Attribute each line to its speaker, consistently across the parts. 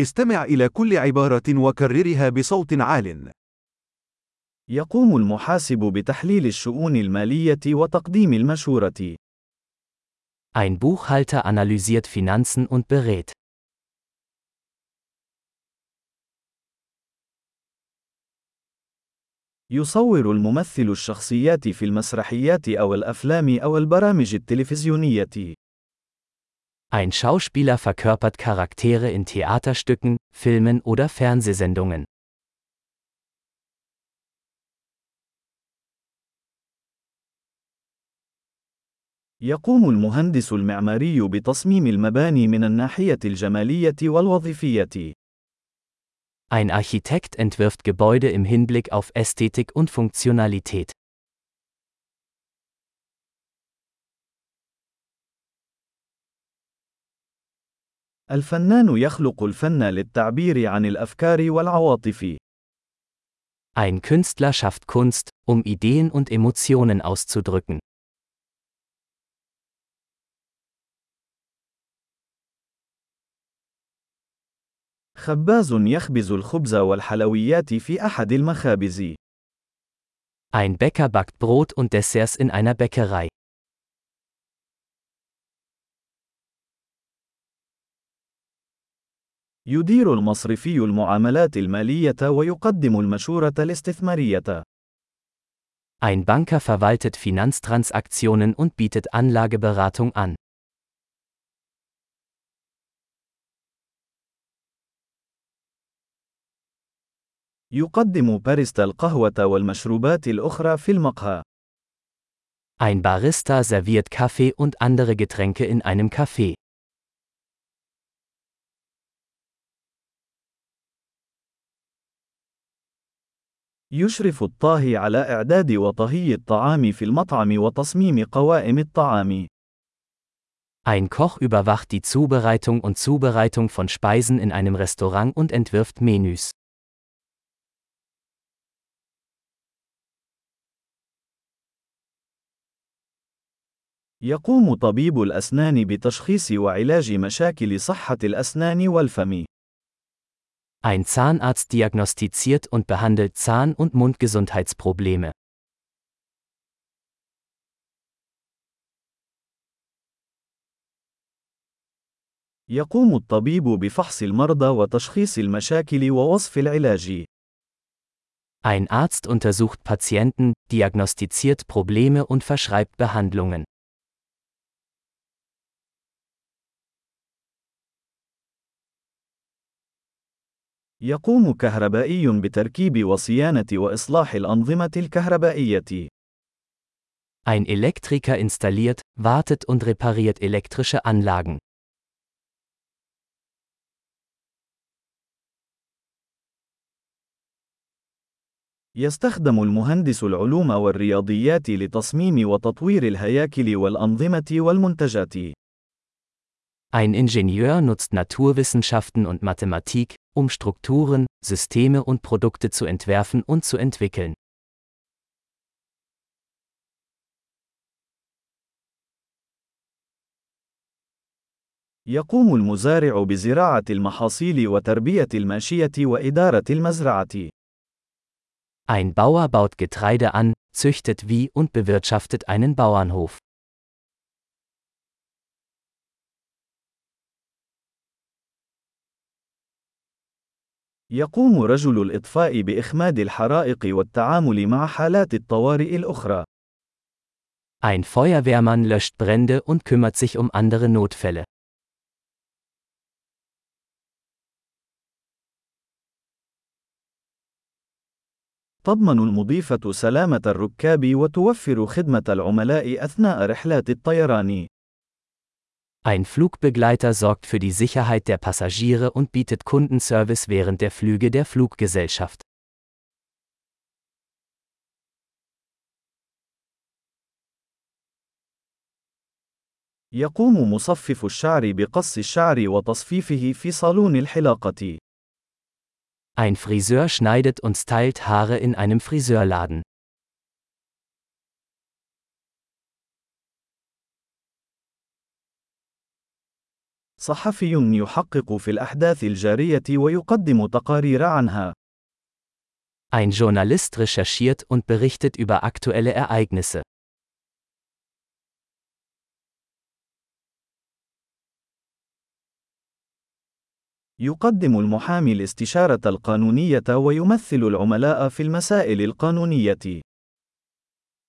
Speaker 1: استمع إلى كل عبارة وكررها بصوت عال.
Speaker 2: يقوم المحاسب بتحليل الشؤون المالية وتقديم المشورة.
Speaker 3: Ein Buchhalter analysiert Finanzen und berät.
Speaker 2: يصور الممثل الشخصيات في المسرحيات أو الأفلام أو البرامج التلفزيونية.
Speaker 3: Ein Schauspieler verkörpert Charaktere in Theaterstücken, Filmen oder Fernsehsendungen.
Speaker 2: يقوم المهندس المعماري بتصميم المباني من الناحية الجمالية والوظيفية.
Speaker 3: Ein Architekt entwirft Gebäude im Hinblick auf Ästhetik und Funktionalität.
Speaker 2: الفنان يخلق الفن للتعبير عن الأفكار والعواطف.
Speaker 3: Ein Künstler schafft Kunst, um Ideen und Emotionen auszudrücken.
Speaker 2: خباز يخبز الخبز والحلويات في أحد المخابز.
Speaker 3: Ein Bäcker backt Brot und Desserts in einer Bäckerei.
Speaker 2: يدير المصرفي المعاملات المالية ويقدم المشورة الاستثمارية.
Speaker 3: Ein Banker verwaltet Finanztransaktionen und bietet Anlageberatung an.
Speaker 2: يقدم باريستا القهوة والمشروبات الأخرى في المقهى.
Speaker 3: Ein Barista serviert Kaffee und andere Getränke in einem Café.
Speaker 2: يشرف الطاهي على إعداد وطهي الطعام في المطعم وتصميم قوائم الطعام.
Speaker 3: Ein Koch überwacht die Zubereitung und Zubereitung von Speisen in einem Restaurant und entwirft Menüs.
Speaker 2: يقوم طبيب الأسنان بتشخيص وعلاج مشاكل صحة الأسنان والفم.
Speaker 3: Ein Zahnarzt diagnostiziert und behandelt Zahn- und Mundgesundheitsprobleme.
Speaker 2: يقوم الطبيب بفحص المرضى وتشخيص المشاكل ووصف العلاج.
Speaker 3: Ein Arzt untersucht Patienten, diagnostiziert Probleme und verschreibt Behandlungen.
Speaker 2: يقوم كهربائي بتركيب وصيانة وإصلاح الأنظمة الكهربائية.
Speaker 3: Ein Elektriker installiert, wartet und repariert elektrische Anlagen.
Speaker 2: يستخدم المهندس العلوم والرياضيات لتصميم وتطوير الهياكل والأنظمة والمنتجات.
Speaker 3: Ein Ingenieur nutzt Naturwissenschaften und Mathematik, um Strukturen, Systeme und Produkte zu entwerfen und zu entwickeln.
Speaker 2: يقوم المزارع بزراعة المحاصيل وتربية الماشية وإدارة المزرعة.
Speaker 3: Ein Bauer baut Getreide an, züchtet Vieh und bewirtschaftet einen Bauernhof.
Speaker 2: يقوم رجل الإطفاء بإخماد الحرائق والتعامل مع حالات الطوارئ الأخرى.
Speaker 3: Ein Feuerwehrmann löscht Brände und kümmert sich um andere Notfälle.
Speaker 2: تضمن المضيفة سلامة الركاب وتوفر خدمة العملاء أثناء رحلات الطيران.
Speaker 3: Ein Flugbegleiter sorgt für die Sicherheit der Passagiere und bietet Kundenservice während der Flüge der Fluggesellschaft.
Speaker 2: يقوم مصفف الشعر بقص الشعر وتصفيفه في صالون الحلاقة.
Speaker 3: Ein Friseur schneidet und stylt Haare in einem Friseurladen.
Speaker 2: صحفي يحقق في الأحداث الجارية ويقدم تقارير عنها.
Speaker 3: Ein Journalist recherchiert und berichtet über aktuelle Ereignisse.
Speaker 2: يقدم المحامي الاستشارة القانونية ويمثل العملاء في المسائل القانونية.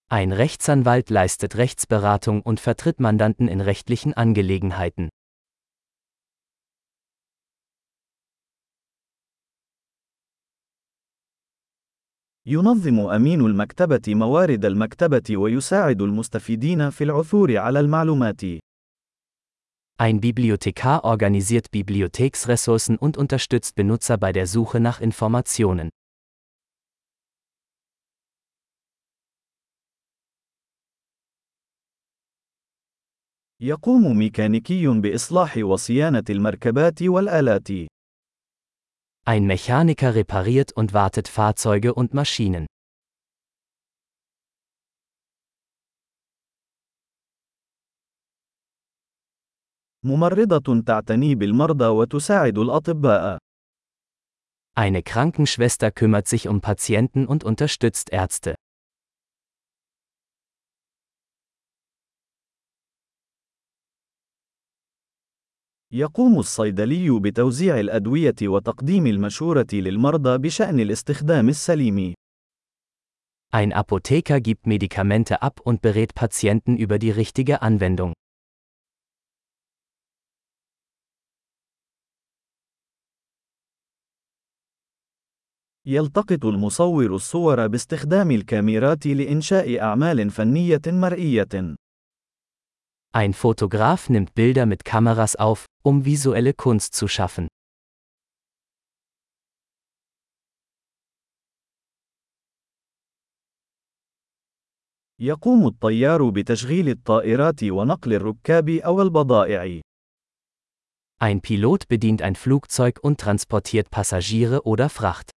Speaker 3: Ein Rechtsanwalt leistet Rechtsberatung und vertritt Mandanten in rechtlichen Angelegenheiten.
Speaker 2: ينظم أمين المكتبة موارد المكتبة ويساعد المستفيدين في العثور على المعلومات.
Speaker 3: Ein Bibliothekar organisiert Bibliotheksressourcen und unterstützt Benutzer bei der Suche nach Informationen.
Speaker 2: يقوم ميكانيكي بإصلاح وصيانة المركبات والآلات.
Speaker 3: Ein Mechaniker repariert und wartet Fahrzeuge und Maschinen.
Speaker 2: ممرضة تعتني بالمرضى وتساعد الأطباء.
Speaker 3: Eine Krankenschwester kümmert sich um Patienten und unterstützt Ärzte.
Speaker 2: يقوم الصيدلي بتوزيع الأدوية وتقديم المشورة للمرضى بشأن الاستخدام السليم.
Speaker 3: Ein Apotheker gibt Medikamente ab und berät Patienten über die richtige Anwendung.
Speaker 2: يلتقط المصور الصور باستخدام الكاميرات لإنشاء أعمال فنية مرئية.
Speaker 3: Ein Fotograf nimmt Bilder mit Kameras auf, um visuelle Kunst zu schaffen.
Speaker 2: يقوم الطيار بتشغيل الطائرات ونقل الركاب أو البضائع.
Speaker 3: Ein Pilot bedient ein Flugzeug und transportiert Passagiere oder Fracht.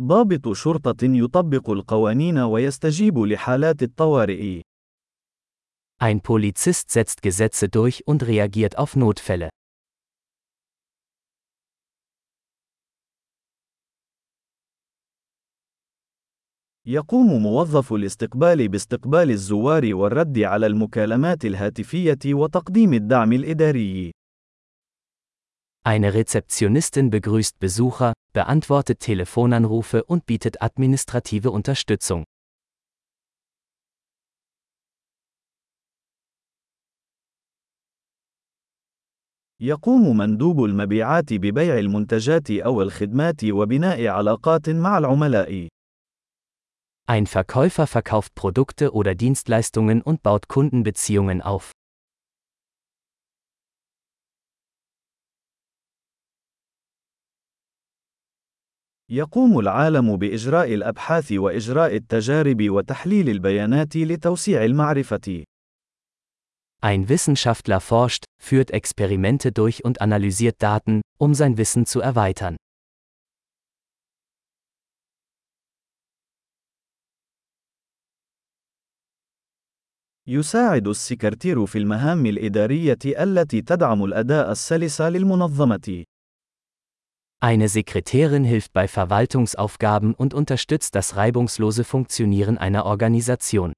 Speaker 2: ضابط شرطة يطبق القوانين ويستجيب لحالات الطوارئ.
Speaker 3: Ein Polizist setzt Gesetze durch und reagiert auf Notfälle.
Speaker 2: يقوم موظف الاستقبال باستقبال الزوار والرد على المكالمات الهاتفية وتقديم الدعم الإداري.
Speaker 3: Eine Rezeptionistin begrüßt Besucher, beantwortet Telefonanrufe und bietet administrative Unterstützung.
Speaker 2: يقوم مندوب المبيعات ببيع المنتجات أو الخدمات وبناء علاقات مع العملاء.
Speaker 3: Ein Verkäufer verkauft Produkte oder Dienstleistungen und baut Kundenbeziehungen auf.
Speaker 2: يقوم العالم بإجراء الأبحاث وإجراء التجارب وتحليل البيانات لتوسيع المعرفة.
Speaker 3: Ein Wissenschaftler forscht, führt Experimente durch und analysiert Daten, um sein Wissen zu erweitern.
Speaker 2: يساعد السكرتير في المهام الإدارية التي تدعم الأداء السلس للمنظمة.
Speaker 3: Eine Sekretärin hilft bei Verwaltungsaufgaben und unterstützt das reibungslose Funktionieren einer Organisation.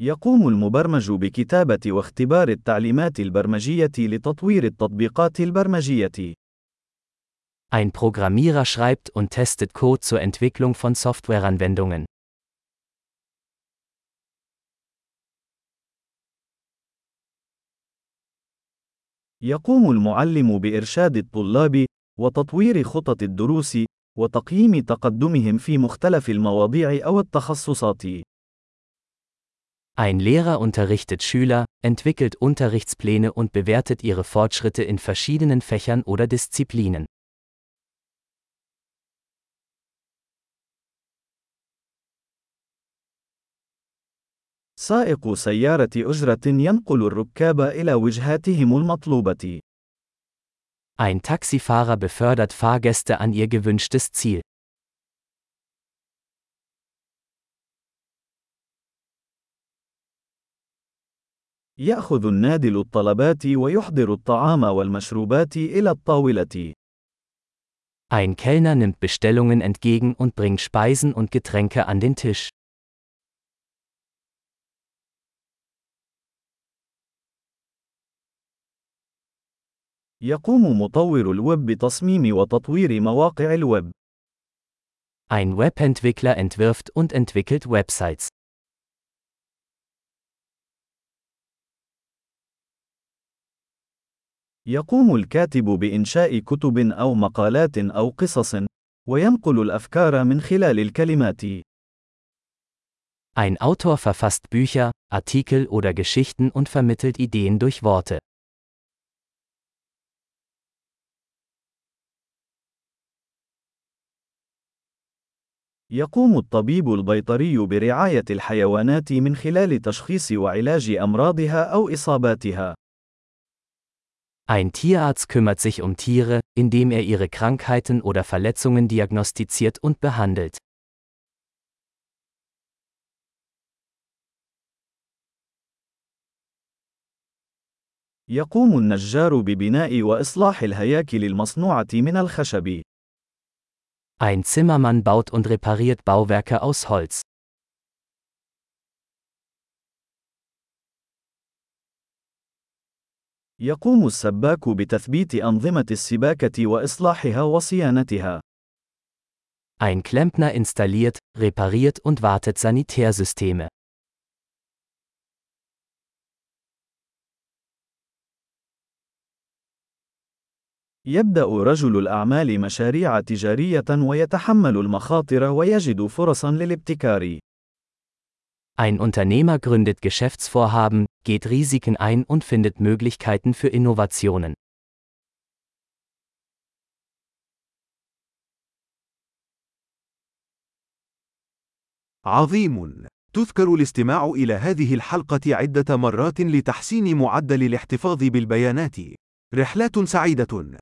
Speaker 2: يقوم المبرمج بكتابة واختبار التعليمات البرمجية لتطوير التطبيقات البرمجية.
Speaker 3: Ein Programmierer schreibt und testet Code zur Entwicklung von Softwareanwendungen.
Speaker 2: يقوم المعلم بإرشاد الطلاب وتطوير خطط الدروس وتقييم تقدمهم في مختلف المواضيع أو التخصصات.
Speaker 3: Ein Lehrer unterrichtet Schüler, entwickelt Unterrichtspläne und bewertet ihre Fortschritte in verschiedenen Fächern oder Disziplinen.
Speaker 2: سائق سيارة أجرة ينقل الركاب إلى وجهاتهم المطلوبة.
Speaker 3: Ein Taxifahrer befördert Fahrgäste an ihr gewünschtes Ziel.
Speaker 2: يأخذ النادل الطلبات ويحضر الطعام والمشروبات إلى الطاولة.
Speaker 3: Ein Kellner nimmt Bestellungen entgegen und bringt Speisen und Getränke an den Tisch.
Speaker 2: يقوم مطور الويب بتصميم وتطوير مواقع الويب.
Speaker 3: Ein Webentwickler entwirft und entwickelt Websites.
Speaker 2: يقوم الكاتب بإنشاء كتب أو مقالات أو قصص، وينقل الأفكار من خلال الكلمات.
Speaker 3: Ein Autor verfasst Bücher, Artikel oder Geschichten und vermittelt Ideen durch Worte.
Speaker 2: يقوم الطبيب البيطري برعاية الحيوانات من خلال تشخيص وعلاج أمراضها أو إصاباتها.
Speaker 3: Ein Tierarzt kümmert sich um Tiere, indem er ihre Krankheiten oder Verletzungen diagnostiziert und behandelt.
Speaker 2: يقوم النجار ببناء وإصلاح الهياكل المصنوعة من الخشب.
Speaker 3: Ein Zimmermann baut und repariert Bauwerke aus Holz.
Speaker 2: يقوم السباك بتثبيت أنظمة السباكة وإصلاحها وصيانتها.
Speaker 3: Ein Klempner installiert, repariert und wartet Sanitärsysteme.
Speaker 2: يبدأ رجل الأعمال مشاريع تجارية ويتحمل المخاطر ويجد فرصا للابتكار.
Speaker 3: Ein Unternehmer gründet Geschäftsvorhaben, geht Risiken ein und findet Möglichkeiten für Innovationen.
Speaker 1: عظيم. تذكر الاستماع إلى هذه الحلقة عدة مرات لتحسين معدل الاحتفاظ بالبيانات. رحلات سعيدة.